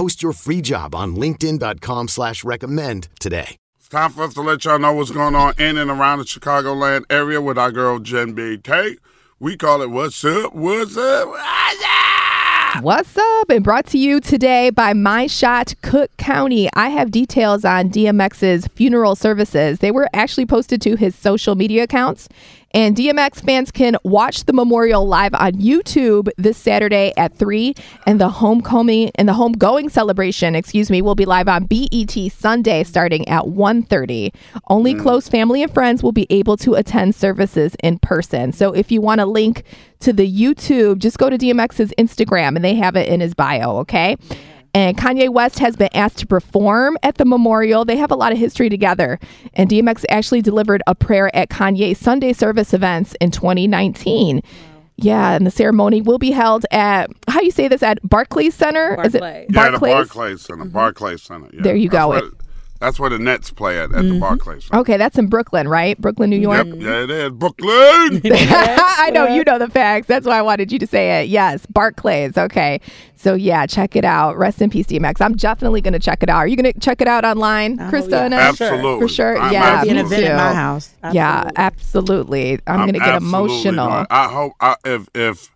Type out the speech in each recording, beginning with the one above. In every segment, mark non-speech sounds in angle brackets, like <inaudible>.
Post your free job on linkedin.com slash recommend today. It's time for us to let y'all know what's going on in and around the Chicagoland area with our girl Jen B. Tate. We call it What's Up, What's Up, What's Up? What's up? And brought to you today by My Shot Cook County. I have details on DMX's funeral services. They were actually posted to his social media accounts. And DMX fans can watch the memorial live on YouTube this Saturday at 3. And the homecoming and the homegoing celebration, excuse me, will be live on BET Sunday starting at 1.30. Only hmm. close family and friends will be able to attend services in person. So if you want a link to the YouTube, just go to DMX's Instagram and they have it in his bio, okay? And Kanye West has been asked to perform at the memorial. They have a lot of history together. And DMX actually delivered a prayer at Kanye's Sunday service events in 2019. Yeah, and the ceremony will be held at how you say this at Barclays Center? Is it Barclays. Yeah, the Barclays Center. Barclays Center. Yeah. There you That's go. Where, that's where the Nets play at, at the mm-hmm. Barclays Center. Okay, that's in Brooklyn, right? Brooklyn, New York. Yep, yeah, it is. Brooklyn! <laughs> I know you know the facts. That's why I wanted you to say it. Yes, Barclays. Okay. So yeah, check it out. Rest in peace, DMX. I'm definitely going to check it out. Are you going to check it out online, Oh, Krista? yeah. and us? Absolutely. For sure. I'm yeah. Be an me event at my house. Yeah, Absolutely. absolutely. I'm, going to get emotional. going- I hope I, if if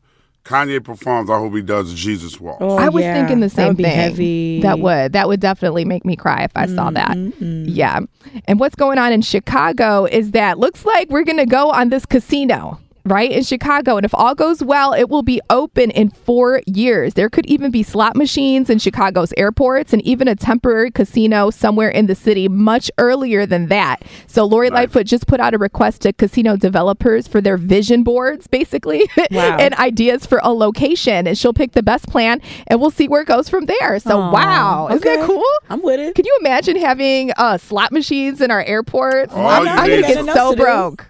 Kanye performs, I hope he does Jesus walk. Oh, I was yeah. thinking the That same would be thing. heavy. That would that would definitely make me cry if I saw that. Mm-hmm. Yeah. And what's going on in Chicago is that looks like we're going to go on this casino. Right in Chicago. And if all goes well, it will be open in four years. There could even be slot machines in Chicago's airports and even a temporary casino somewhere in the city much earlier than that. So Lori Lightfoot just put out a request to casino developers for their vision boards, basically, <laughs> Wow. and ideas for a location. And she'll pick the best plan and we'll see where it goes from there. So, Aw, wow. Isn't that cool? I'm with it. Can you imagine having uh, slot machines in our airports? Oh, I'm, I'm gonna get so broke.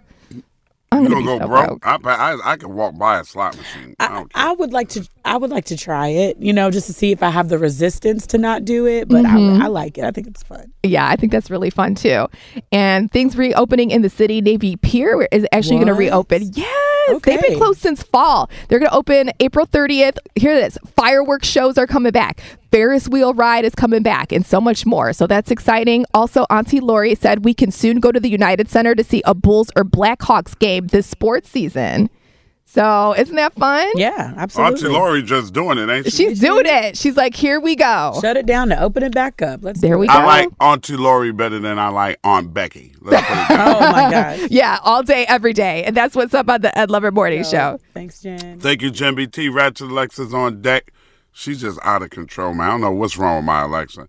I'm You gonna gonna go so broke? broke. I, I I can walk by a slot machine. I I. I would like to. I would like to try it. You know, just to see if I have the resistance to not do it. But Mm-hmm. I, I like it. I think it's fun. Yeah, I think that's really fun too. And things reopening in the city. Navy Pier is actually going to reopen. reopen. Yes, they've been closed since fall. They're going to open April 30th. Hear this: fireworks shows are coming back. Ferris wheel ride is coming back, and so much more. So that's exciting. Also, Auntie Lori said we can soon go to the United Center to see a Bulls or Blackhawks game this sports season. So isn't that fun? Yeah, absolutely. Auntie Lori just doing it, ain't she? She's doing it. She's like, here we go. Shut it down to open it back up. Let's. There do we go. I like Auntie Lori better than I like Aunt Becky. Let's put it <laughs> that. Oh my gosh. <laughs> Yeah, all day, every day. And that's what's up on the Ed Lover Morning Show. Thanks, Jen. Thank you, Jim BT. Ratchet Alexa's on deck. She's just out of control, man. I don't know what's wrong with my Alexa.